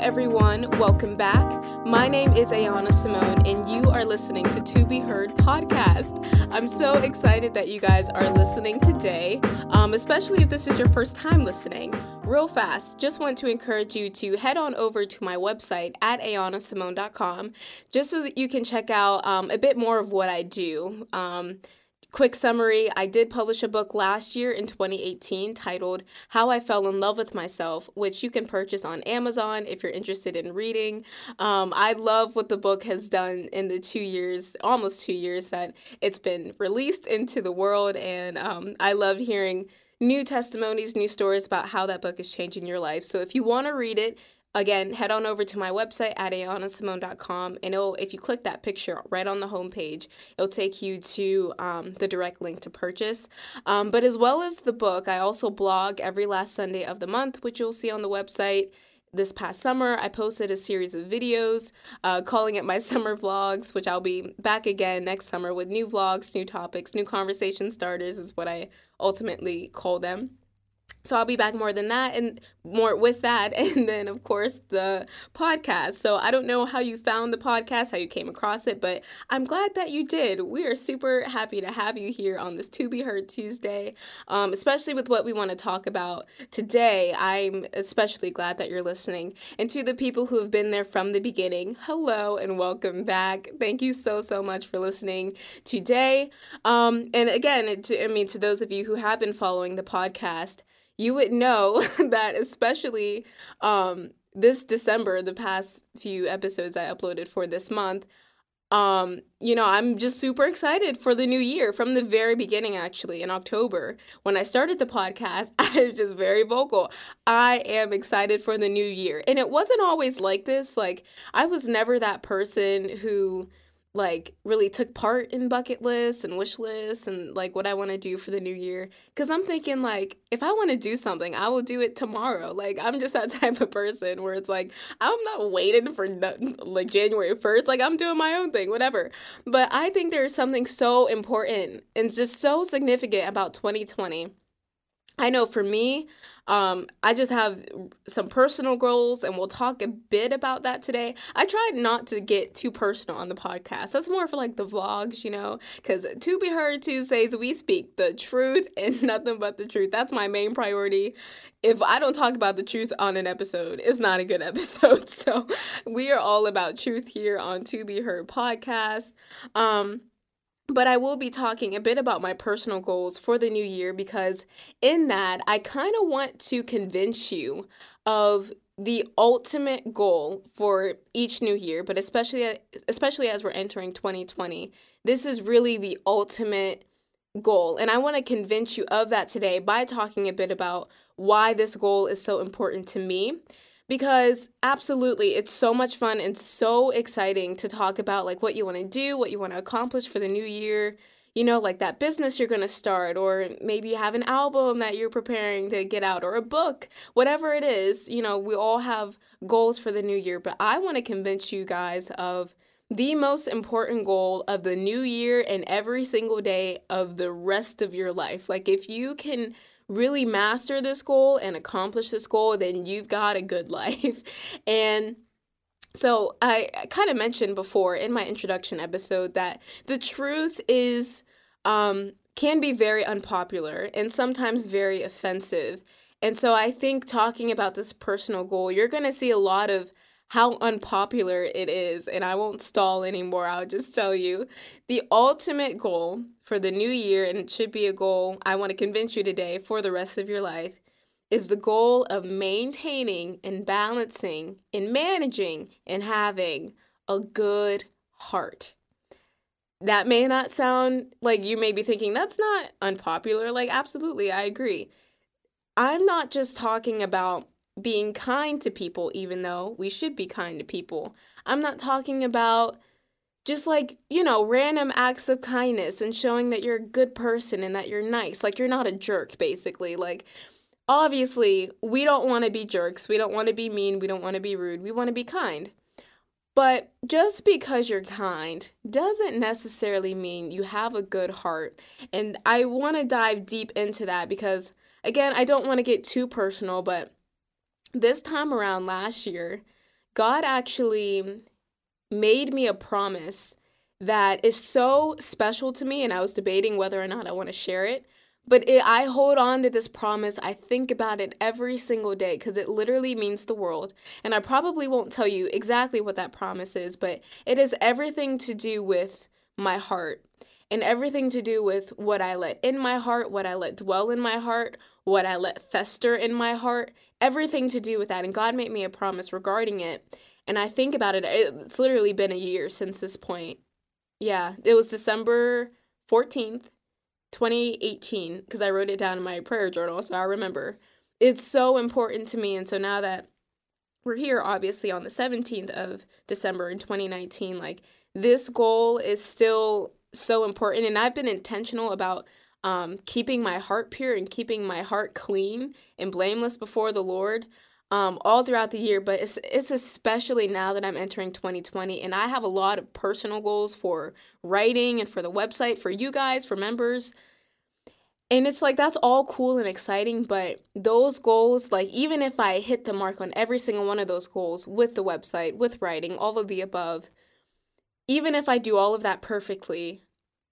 everyone. Welcome back. My name is Ayana Symone, and you are listening to To Be Heard podcast. I'm so excited that you guys are listening today, um, especially if this is your first time listening. Real fast, just want to encourage you to head on over to my website at ayanasymone.com just so that you can check out um, a bit more of what I do. Um, Quick summary I did publish a book last year in 2018 titled How I Fell in Love with Myself, which you can purchase on Amazon if you're interested in reading. Um, I love what the book has done in the two years, almost two years that it's been released into the world, and um, I love hearing new testimonies, new stories about how that book is changing your life. So if you want to read it, again, head on over to my website at ayanasymone.com and it'll, if you click that picture right on the homepage, it'll take you to um, the direct link to purchase. Um, but as well as the book, I also blog every last Sunday of the month, which you'll see on the website this past summer, I posted a series of videos uh, calling it my summer vlogs, which I'll be back again next summer with new vlogs, new topics, new conversation starters, is what I ultimately call them. So I'll be back more than that and more with that. And then, of course, the podcast. So I don't know how you found the podcast, how you came across it, but I'm glad that you did. We are super happy to have you here on this To Be Heard Tuesday, um, especially with what we want to talk about today. I'm especially glad that you're listening. And to the people who have been there from the beginning, hello and welcome back. Thank you so, so much for listening today. Um, and again, I mean, to those of you who have been following the podcast, you would know that especially um, this December, the past few episodes I uploaded for this month, um, you know, I'm just super excited for the new year from the very beginning, actually, in October. When I started the podcast, I was just very vocal. I am excited for the new year. And it wasn't always like this. Like, I was never that person who like really took part in bucket lists and wish lists and like what I want to do for the new year cuz I'm thinking like if I want to do something I will do it tomorrow. Like I'm just that type of person where it's like I'm not waiting for no, like January 1st like I'm doing my own thing whatever. But I think there's something so important and just so significant about 2020 I know for me, um, I just have some personal goals, and we'll talk a bit about that today. I tried not to get too personal on the podcast. That's more for like the vlogs, you know, because to be heard Tuesdays, we speak the truth and nothing but the truth. That's my main priority. If I don't talk about the truth on an episode, it's not a good episode. So we are all about truth here on To Be Heard podcast. Um, but I will be talking a bit about my personal goals for the new year because in that I kind of want to convince you of the ultimate goal for each new year, but especially especially as we're entering 2020. This is really the ultimate goal, and I want to convince you of that today by talking a bit about why this goal is so important to me because absolutely it's so much fun and so exciting to talk about like what you want to do what you want to accomplish for the new year you know like that business you're going to start or maybe you have an album that you're preparing to get out or a book whatever it is you know we all have goals for the new year. But i want to convince you guys of the most important goal of the new year and every single day of the rest of your life. Like if you can really master this goal and accomplish this goal, then you've got a good life. and so I kind of mentioned before in my introduction episode that the truth is um, can be very unpopular and sometimes very offensive. And so I think talking about this personal goal, you're going to see a lot of how unpopular it is. And I won't stall anymore. I'll just tell you the ultimate goal for the new year, and it should be a goal I want to convince you today for the rest of your life, is the goal of maintaining and balancing and managing and having a good heart. That may not sound like you may be thinking that's not unpopular. Like, absolutely, I agree. I'm not just talking about being kind to people, even though we should be kind to people. I'm not talking about just like, you know, random acts of kindness and showing that you're a good person and that you're nice. Like, you're not a jerk, basically. Like, obviously, we don't want to be jerks. We don't want to be mean. We don't want to be rude. We want to be kind. But just because you're kind doesn't necessarily mean you have a good heart. And I want to dive deep into that because, again, I don't want to get too personal, but this time around last year, God actually made me a promise that is so special to me, and I was debating whether or not I want to share it. But it, I hold on to this promise. I think about it every single day because it literally means the world. And I probably won't tell you exactly what that promise is, but it has everything to do with my heart and everything to do with what I let in my heart, what I let dwell in my heart, what I let fester in my heart, everything to do with that. And God made me a promise regarding it. And I think about it, it's literally been a year since this point. Yeah, it was December 14th, 2018, because I wrote it down in my prayer journal, so I remember. It's so important to me. And so now that we're here, obviously, on the 17th of December in 2019, like this goal is still so important. And I've been intentional about um, keeping my heart pure and keeping my heart clean and blameless before the Lord um, all throughout the year. But it's, it's especially now that I'm entering 2020 and I have a lot of personal goals for writing and for the website, for you guys, for members. And it's like that's all cool and exciting, but those goals, like even if I hit the mark on every single one of those goals with the website, with writing, all of the above, even if I do all of that perfectly,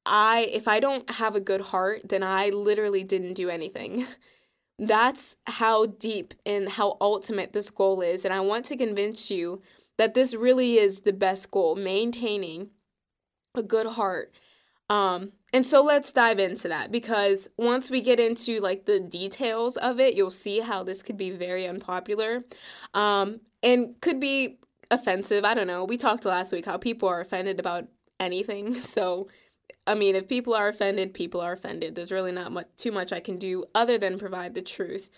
I if I don't have a good heart, then I literally didn't do anything. That's how deep and how ultimate this goal is. And I want to convince you that this really is the best goal, maintaining a good heart. Um, and so let's dive into that because once we get into like the details of it, you'll see how this could be very unpopular um, and could be offensive. I don't know. We talked last week how people are offended about anything. So I mean, if people are offended, people are offended. There's really not much too much I can do other than provide the truth.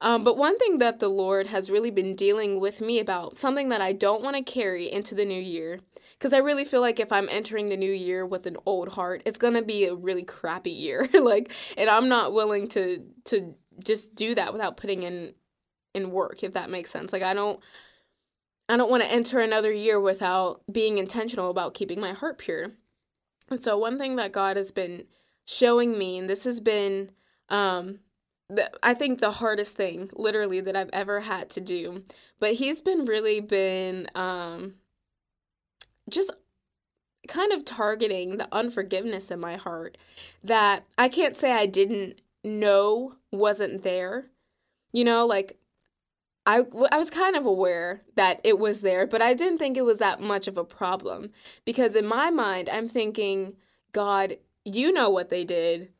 Um, but one thing that the Lord has really been dealing with me about, something that I don't want to carry into the new year, because I really feel like if I'm entering the new year with an old heart, it's gonna be a really crappy year. like, and I'm not willing to to just do that without putting in in work, if that makes sense. Like, I don't. I don't want to enter another year without being intentional about keeping my heart pure. And so one thing that God has been showing me, and this has been um the, I think the hardest thing literally that I've ever had to do. But he's been really been um just kind of targeting the unforgiveness in my heart that I can't say I didn't know wasn't there. You know, like I, I was kind of aware that it was there, but I didn't think it was that much of a problem because in my mind, I'm thinking, God, you know what they did.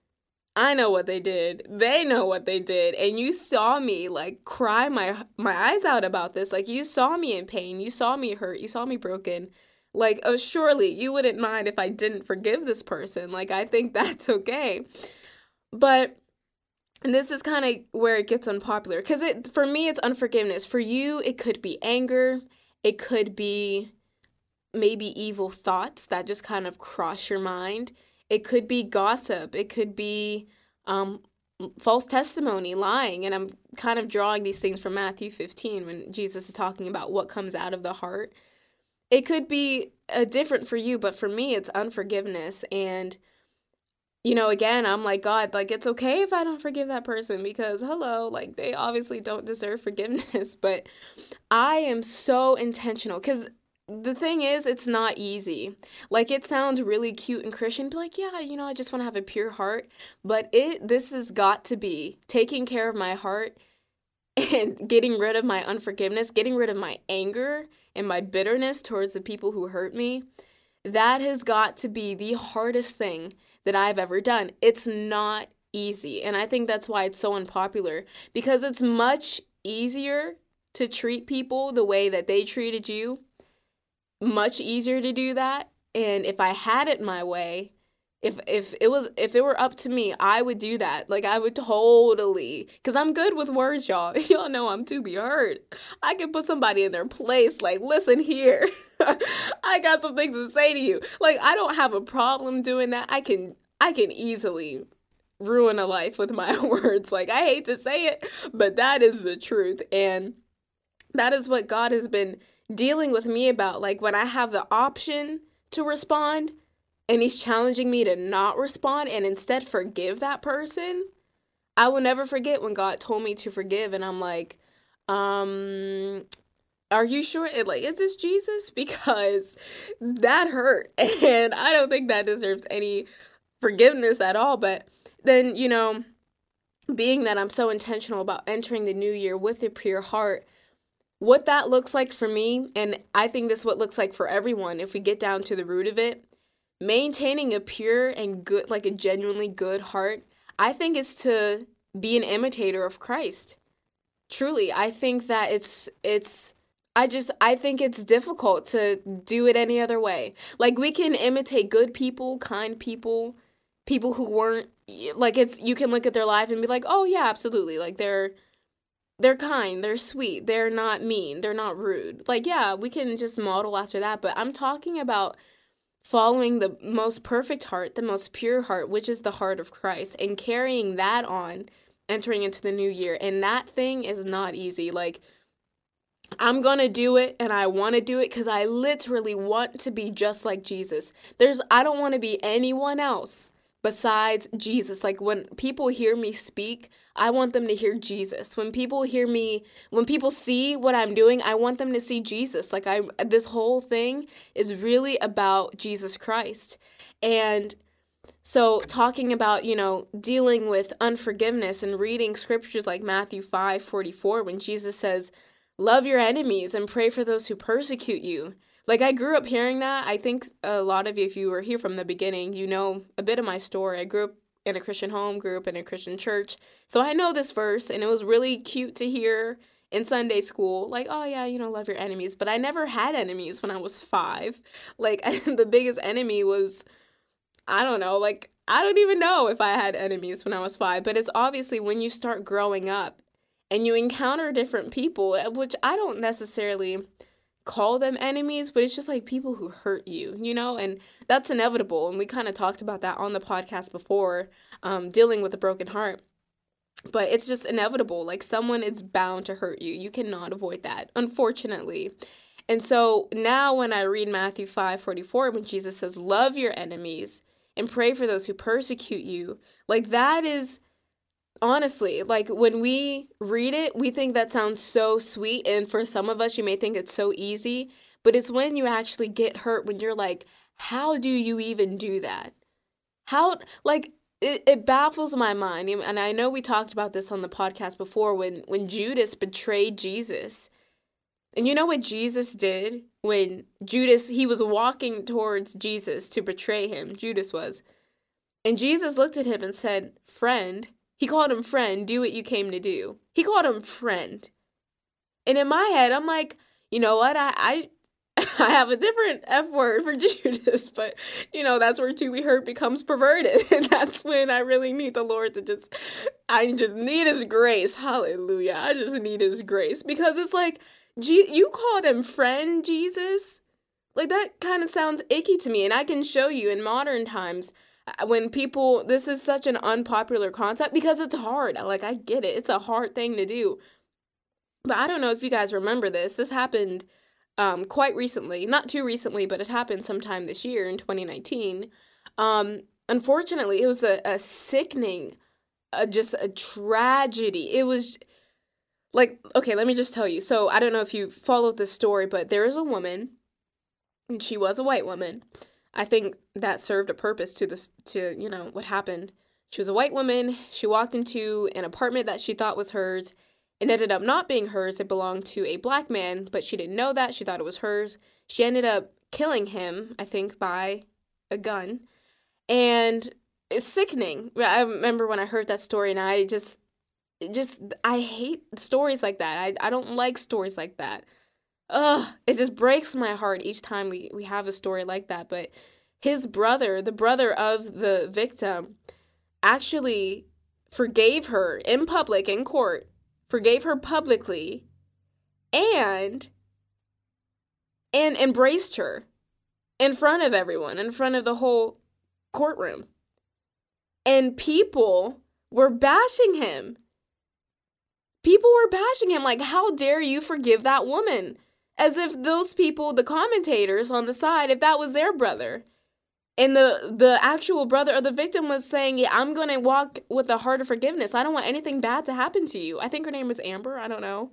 I know what they did. They know what they did. And you saw me like cry my my eyes out about this. Like you saw me in pain. You saw me hurt. You saw me broken. Like oh surely you wouldn't mind if I didn't forgive this person. Like I think that's okay. But and this is kind of where it gets unpopular because it for me it's unforgiveness. For you it could be anger it could be maybe evil thoughts that just kind of cross your mind. It could be gossip it could be um, false testimony lying and i'm kind of drawing these things from matthew 15 when jesus is talking about what comes out of the heart. It could be uh, different for you but for me it's unforgiveness and you know, again, I'm like, God, like, it's okay if I don't forgive that person because, hello, like, they obviously don't deserve forgiveness. But I am so intentional because the thing is, it's not easy. Like, it sounds really cute and Christian, be like, yeah, you know, I just want to have a pure heart. But it, this has got to be taking care of my heart and getting rid of my unforgiveness, getting rid of my anger and my bitterness towards the people who hurt me. That has got to be the hardest thing that I've ever done. It's not easy. And I think that's why it's so unpopular because it's much easier to treat people the way that they treated you. Much easier to do that. And if I had it my way, if if it was if it were up to me, I would do that. Like I would totally cuz I'm good with words, y'all. Y'all know I'm to be heard. I can put somebody in their place like, "Listen here. I got some things to say to you." Like I don't have a problem doing that. I can I can easily ruin a life with my words. Like I hate to say it, but that is the truth and that is what God has been dealing with me about. Like when I have the option to respond, and he's challenging me to not respond and instead forgive that person, I will never forget when God told me to forgive and I'm like, um are you sure it like is this jesus? Because that hurt and i don't think that deserves any forgiveness at all but then you know being that i'm so intentional about entering the new year with a pure heart what that looks like for me and i think this what looks like for everyone if we get down to the root of it maintaining a pure and good like a genuinely good heart i think is to be an imitator of christ. Truly i think that it's it's I just I think it's difficult to do it any other way. Like we can imitate good people, kind people, people who weren't like it's you can look at their life and be like, "Oh yeah, absolutely. Like they're they're kind, they're sweet, they're not mean, they're not rude." Like yeah, we can just model after that, but I'm talking about following the most perfect heart, the most pure heart, which is the heart of Christ, and carrying that on entering into the new year. And that thing is not easy. Like I'm going to do it and I want to do it cuz I literally want to be just like Jesus. There's I don't want to be anyone else besides Jesus. Like when people hear me speak, I want them to hear Jesus. When people hear me, when people see what I'm doing, I want them to see Jesus. Like I'm this whole thing is really about Jesus Christ. And so talking about, you know, dealing with unforgiveness and reading scriptures like Matthew 5:44 when Jesus says, love your enemies and pray for those who persecute you. Like I grew up hearing that. I think a lot of you, if you were here from the beginning, you know a bit of my story. I grew up in a Christian home, grew up in a Christian church. So I know this verse and it was really cute to hear in Sunday school, like, oh yeah, you know, love your enemies. But I never had enemies when I was five. Like the biggest enemy was, I don't know, like I don't even know if I had enemies when I was five. But it's obviously when you start growing up and you encounter different people, eh, which I don't necessarily call them enemies, but it's just like people who hurt you, you know, and that's inevitable. And we kind of talked about that on the podcast before, um, dealing with a broken heart. But it's just inevitable. Like someone is bound to hurt you. You cannot avoid that, unfortunately. And so now when I read Matthew 5 44, when Jesus says, Love your enemies and pray for those who persecute you, like that is honestly like when we read it we think that sounds so sweet and for some of us you may think it's so easy but it's when you actually get hurt when you're like how do you even do that? How like it, it baffles my mind and i know we talked about this on the podcast before when when judas betrayed jesus. And you know what jesus did when judas he was walking towards jesus to betray him? Judas was. And jesus looked at him and said friend he called him friend, do what you came to do. He called him friend. And in my head, I'm like, you know what? I I, I have a different F word for Judas, but you know, that's where to be hurt becomes perverted. And that's when I really need the Lord to just I just need his grace. Hallelujah. I just need his grace. Because it's like, you called him friend, Jesus? Like that kind of sounds icky to me. And I can show you in modern times when people this is such an unpopular concept because it's hard. Like i get it. It's a hard thing to do. But i don't know if you guys remember this. This happened um, quite recently. Not too recently but it happened sometime this year in 2019 um, unfortunately it was a, a sickening uh, just a tragedy. It was like okay let me just tell you. So i don't know if you followed this story but there is a woman and she was a white woman I think that served a purpose to this to you know what happened. She was a white woman. She walked into an apartment that she thought was hers. It ended up not being hers. It belonged to a black man, but she didn't know that. She thought it was hers. She ended up killing him, I think, by a gun. And it's sickening. I remember when I heard that story and I just just I hate stories like that. I, I don't like stories like that ugh, it just breaks my heart each time we, we have a story like that. But his brother, the brother of the victim, actually forgave her in public, in court, forgave her publicly, and and embraced her in front of everyone, in front of the whole courtroom. And people were bashing him. People were bashing him like, how dare you forgive that woman? As if those people, the commentators on the side, if that was their brother. And the the actual brother of the victim was saying, "Yeah, I'm going to walk with a heart of forgiveness. I don't want anything bad to happen to you." I think her name was Amber, I don't know.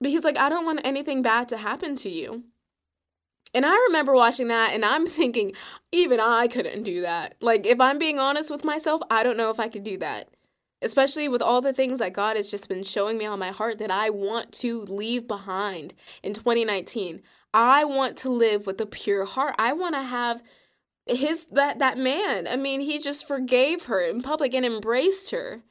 But he's like, I don't want anything bad to happen to you. And I remember watching that and I'm thinking, even I couldn't do that. Like, if I'm being honest with myself, I don't know if I could do that. Especially with all the things that God has just been showing me on my heart that I want to leave behind in 2019. I want to live with a pure heart. I want to have his that that man. I mean, he just forgave her in public and embraced her.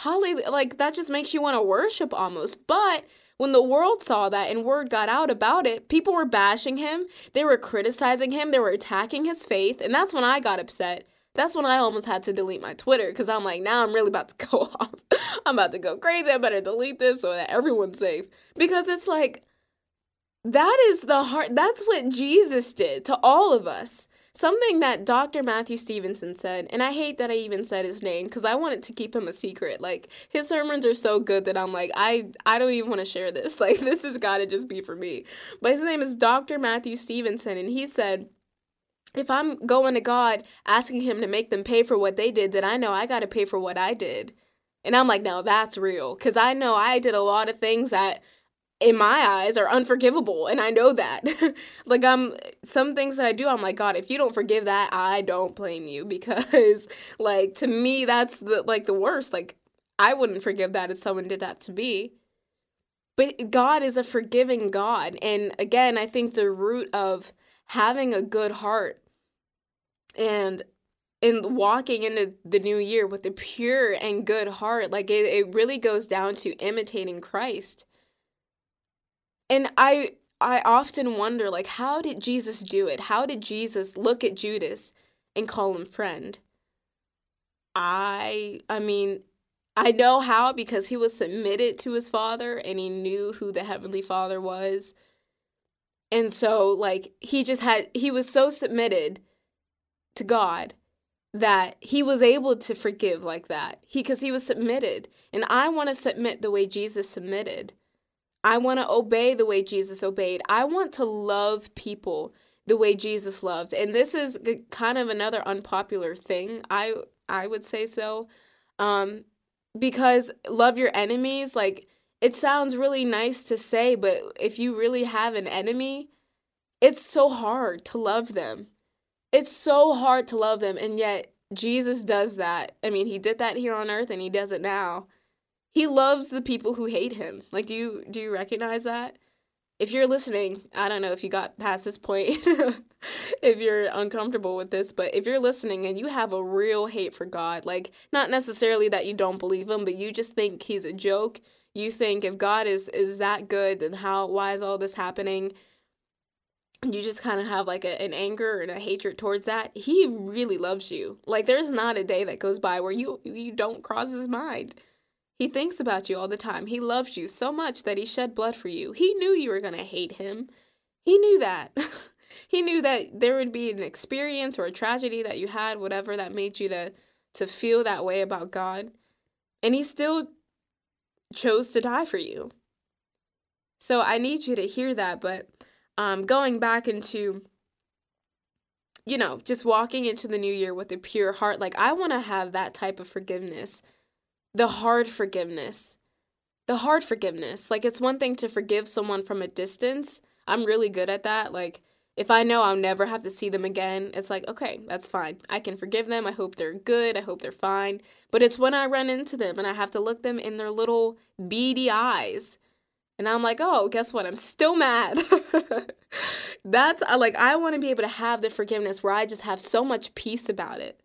Holly like that just makes you want to worship almost. But when the world saw that and word got out about it, people were bashing him, they were criticizing him, they were attacking his faith, and that's when I got upset. That's when I almost had to delete my Twitter because I'm like, now I'm really about to go off. I'm about to go crazy. I better delete this so that everyone's safe. Because it's like, that is the heart. That's what Jesus did to all of us. Something that Dr. Matthew Stevenson said, and I hate that I even said his name because I wanted to keep him a secret. Like his sermons are so good that I'm like, I I don't even want to share this. Like this has got to just be for me. But his name is Dr. Matthew Stevenson, and he said, if I'm going to God asking him to make them pay for what they did, then I know I got to pay for what I did. And I'm like, no, that's real. Because I know I did a lot of things that in my eyes are unforgivable and i know that. Like i'm some things that i do i'm like god if you don't forgive that i don't blame you. Because like to me that's the like the worst. Like i wouldn't forgive that if someone did that to me. But god is a forgiving god. And again i think the root of having a good heart and in walking into the new year with a pure and good heart like it, it really goes down to imitating christ and I I often wonder like how did Jesus do it? How did Jesus look at Judas and call him friend? I I mean, I know how because he was submitted to his father and he knew who the heavenly father was. And so like he just had he was so submitted to God that he was able to forgive like that. He cuz he was submitted. And I want to submit the way Jesus submitted. I want to obey the way Jesus obeyed. I want to love people the way Jesus loved. And this is kind of another unpopular thing. I I would say so. Um because love your enemies like it sounds really nice to say, but if you really have an enemy, it's so hard to love them. It's so hard to love them and yet Jesus does that. I mean, he did that here on earth and he does it now. He loves the people who hate him. Like do you do you recognize that? If you're listening, I don't know if you got past this point if you're uncomfortable with this, but if you're listening and you have a real hate for God, like not necessarily that you don't believe him, but you just think he's a joke, you think if God is is that good, then how why is all this happening? You just kind of have like a, an anger and a hatred towards that he really loves you like there's not a day that goes by where you you don't cross his mind he thinks about you all the time. He loves you so much that he shed blood for you. He knew you were going to hate him. He knew that. he knew that there would be an experience or a tragedy that you had, whatever that made you to to feel that way about God. And he still chose to die for you. So I need you to hear that, but um going back into you know, just walking into the new year with a pure heart, like I want to have that type of forgiveness the hard forgiveness. The hard forgiveness. Like, it's one thing to forgive someone from a distance. I'm really good at that. Like, if I know I'll never have to see them again, it's like, okay, that's fine. I can forgive them. I hope they're good. I hope they're fine. But it's when I run into them and I have to look them in their little beady eyes. And I'm like, oh, guess what? I'm still mad. that's like, I want to be able to have the forgiveness where I just have so much peace about it.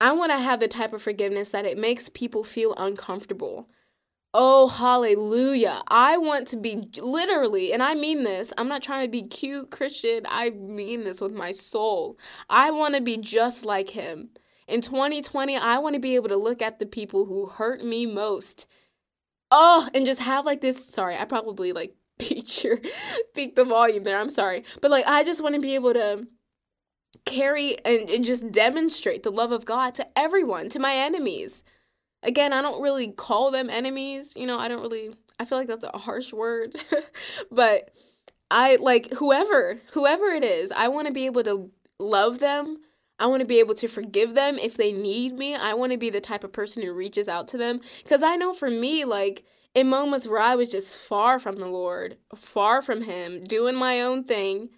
I want to have the type of forgiveness that it makes people feel uncomfortable. Oh, hallelujah. I want to be literally, and I mean this, I'm not trying to be cute Christian. I mean this with my soul. I want to be just like him. In 2020, I want to be able to look at the people who hurt me most. Oh, and just have like this. Sorry, I probably like peaked your peaked the volume there. I'm sorry. But like I just want to be able to carry and, and just demonstrate the love of God to everyone, to my enemies. Again, I don't really call them enemies, you know, I don't really I feel like that's a harsh word. but I like whoever, whoever it is, I want to be able to love them. I want to be able to forgive them if they need me. I want to be the type of person who reaches out to them cuz I know for me like in moments where I was just far from the Lord, far from Him, doing my own thing,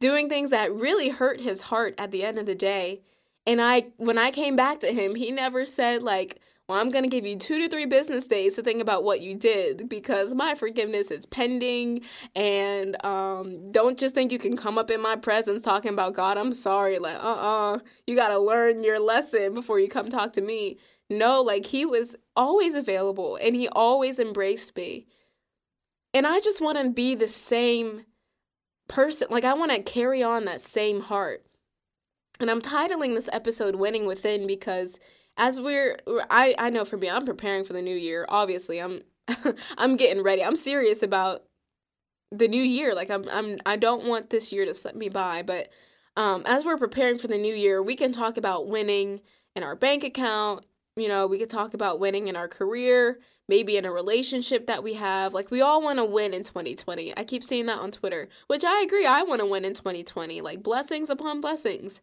doing things that really hurt His heart at the end of the day. And I, when I came back to Him, He never said, like, I'm going to give you two to three business days to think about what you did because my forgiveness is pending. And um, don't just think you can come up in my presence talking about God, I'm sorry. Like, uh uh-uh. uh you got to learn your lesson before you come talk to me. No, like he was always available and he always embraced me. And I just want to be the same person. Like, I want to carry on that same heart. And I'm titling this episode Winning Within because as we're I I know for me I'm preparing for the new year. Obviously, I'm I'm getting ready. I'm serious about the new year. Like I'm I'm I don't want this year to slip me by, but um as we're preparing for the new year, we can talk about winning in our bank account, you know, we could talk about winning in our career, maybe in a relationship that we have. Like we all want to win in 2020. I keep seeing that on Twitter, which I agree I want to win in 2020. Like blessings upon blessings.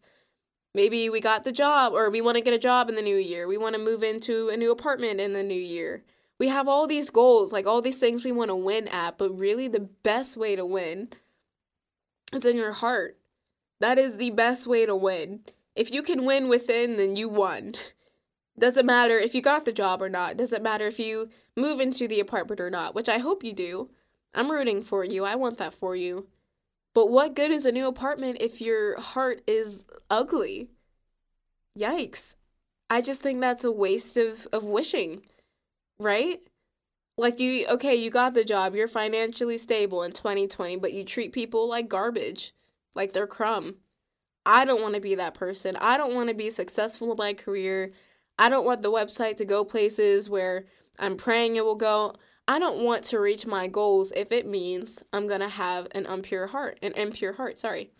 Maybe we got the job or we want to get a job in the new year. We want to move into a new apartment in the new year. We have all these goals, like all these things we want to win at, but really the best way to win is in your heart. That is the best way to win. If you can win within, then you won. Doesn't matter if you got the job or not. Doesn't matter if you move into the apartment or not, which I hope you do. I'm rooting for you. I want that for you. But what good is a new apartment if your heart is ugly? Yikes. I just think that's a waste of, of wishing, right? Like you okay, you got the job, you're financially stable in 2020, but you treat people like garbage, like they're crumb. I don't want to be that person. I don't want to be successful in my career. I don't want the website to go places where I'm praying it will go. I don't want to reach my goals if it means I'm going to have an impure heart, an impure heart, sorry.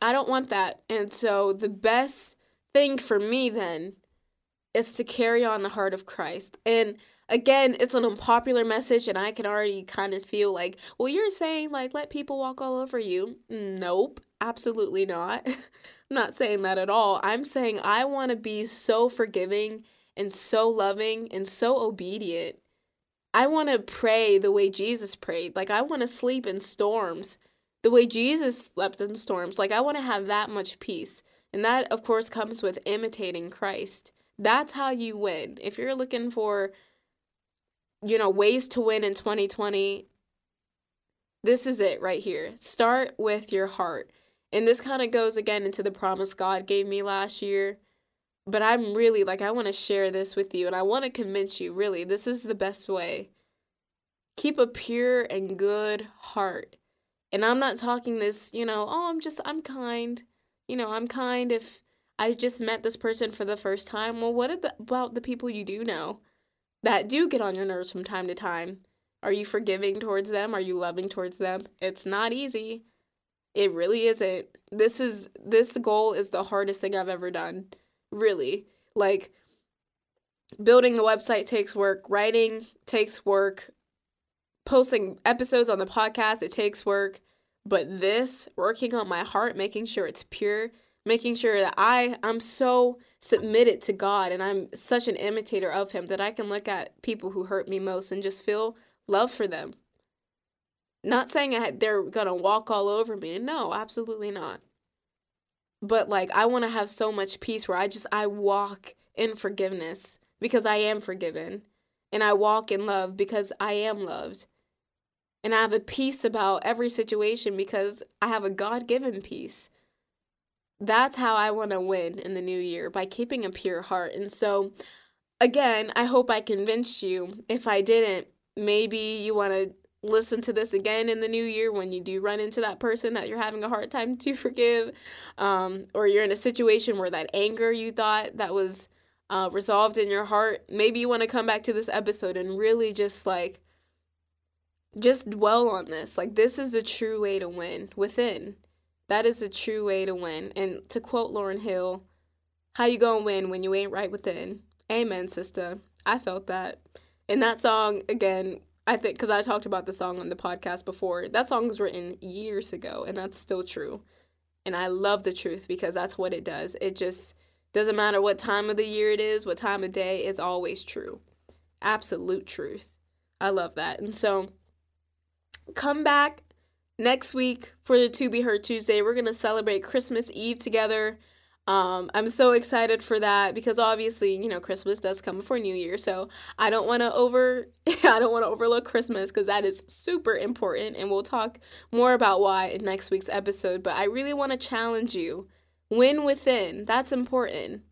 I don't want that. And so the best thing for me then is to carry on the heart of Christ. And again, it's an unpopular message, and I can already kind of feel like, well, you're saying, like, let people walk all over you. Nope, absolutely not. I'm not saying that at all. I'm saying I want to be so forgiving and so loving and so obedient I want to pray the way Jesus prayed. Like, I want to sleep in storms the way Jesus slept in storms. Like, I want to have that much peace. And that, of course, comes with imitating Christ. That's how you win. If you're looking for, you know, ways to win in 2020, this is it right here. Start with your heart. And this kind of goes again into the promise God gave me last year but I'm really like, I want to share this with you and I want to convince you really, this is the best way. Keep a pure and good heart. And I'm not talking this, you know, oh, I'm just, I'm kind. You know, I'm kind if I just met this person for the first time. Well, what about the people you do know that do get on your nerves from time to time? Are you forgiving towards them? Are you loving towards them? It's not easy. It really isn't. This is this goal is the hardest thing I've ever done really. Like building the website takes work, writing takes work, posting episodes on the podcast, it takes work. But this, working on my heart, making sure it's pure, making sure that I I'm so submitted to God and I'm such an imitator of him that I can look at people who hurt me most and just feel love for them. Not saying I, they're going to walk all over me. No, absolutely not but like I want to have so much peace where I just I walk in forgiveness because I am forgiven and I walk in love because I am loved. And I have a peace about every situation because I have a God-given peace. That's how I want to win in the new year by keeping a pure heart. And so again, I hope I convinced you. If I didn't, maybe you want to listen to this again in the new year when you do run into that person that you're having a hard time to forgive um, or you're in a situation where that anger you thought that was uh, resolved in your heart maybe you want to come back to this episode and really just like just dwell on this. Like this is a true way to win within. That is a true way to win. And to quote Lauryn Hill how you gonna win when you ain't right within? Amen sister. I felt that. And that song again I think because I talked about the song on the podcast before. That song was written years ago, and that's still true. And I love the truth because that's what it does. It just doesn't matter what time of the year it is, what time of day, it's always true. Absolute truth. I love that. And so come back next week for the To Be Heard Tuesday. We're going to celebrate Christmas Eve together. Um, I'm so excited for that because obviously, you know, Christmas does come before New Year, so I don't want to over I don't want to overlook Christmas because that is super important, and we'll talk more about why in next week's episode. But I really want to challenge you: win within. That's important.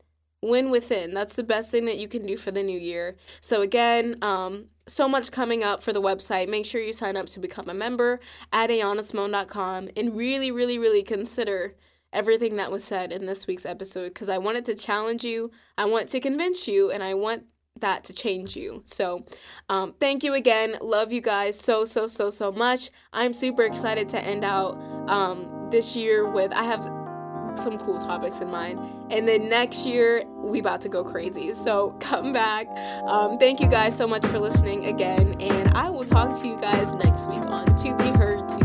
Win within. That's the best thing that you can do for the new year. So again, um, so much coming up for the website. Make sure you sign up to become a member at ayanasymone.com and really, really, really consider everything that was said in this week's episode because I wanted to challenge you, I want to convince you, and I want that to change you. So, um, thank you again. Love you guys so, so, so, so much. I'm super excited to end out um, this year with, I have some cool topics in mind. And then next year, we about to go crazy. So come back. Um, thank you guys so much for listening again. And I will talk to you guys next week on To Be Heard Tuesday.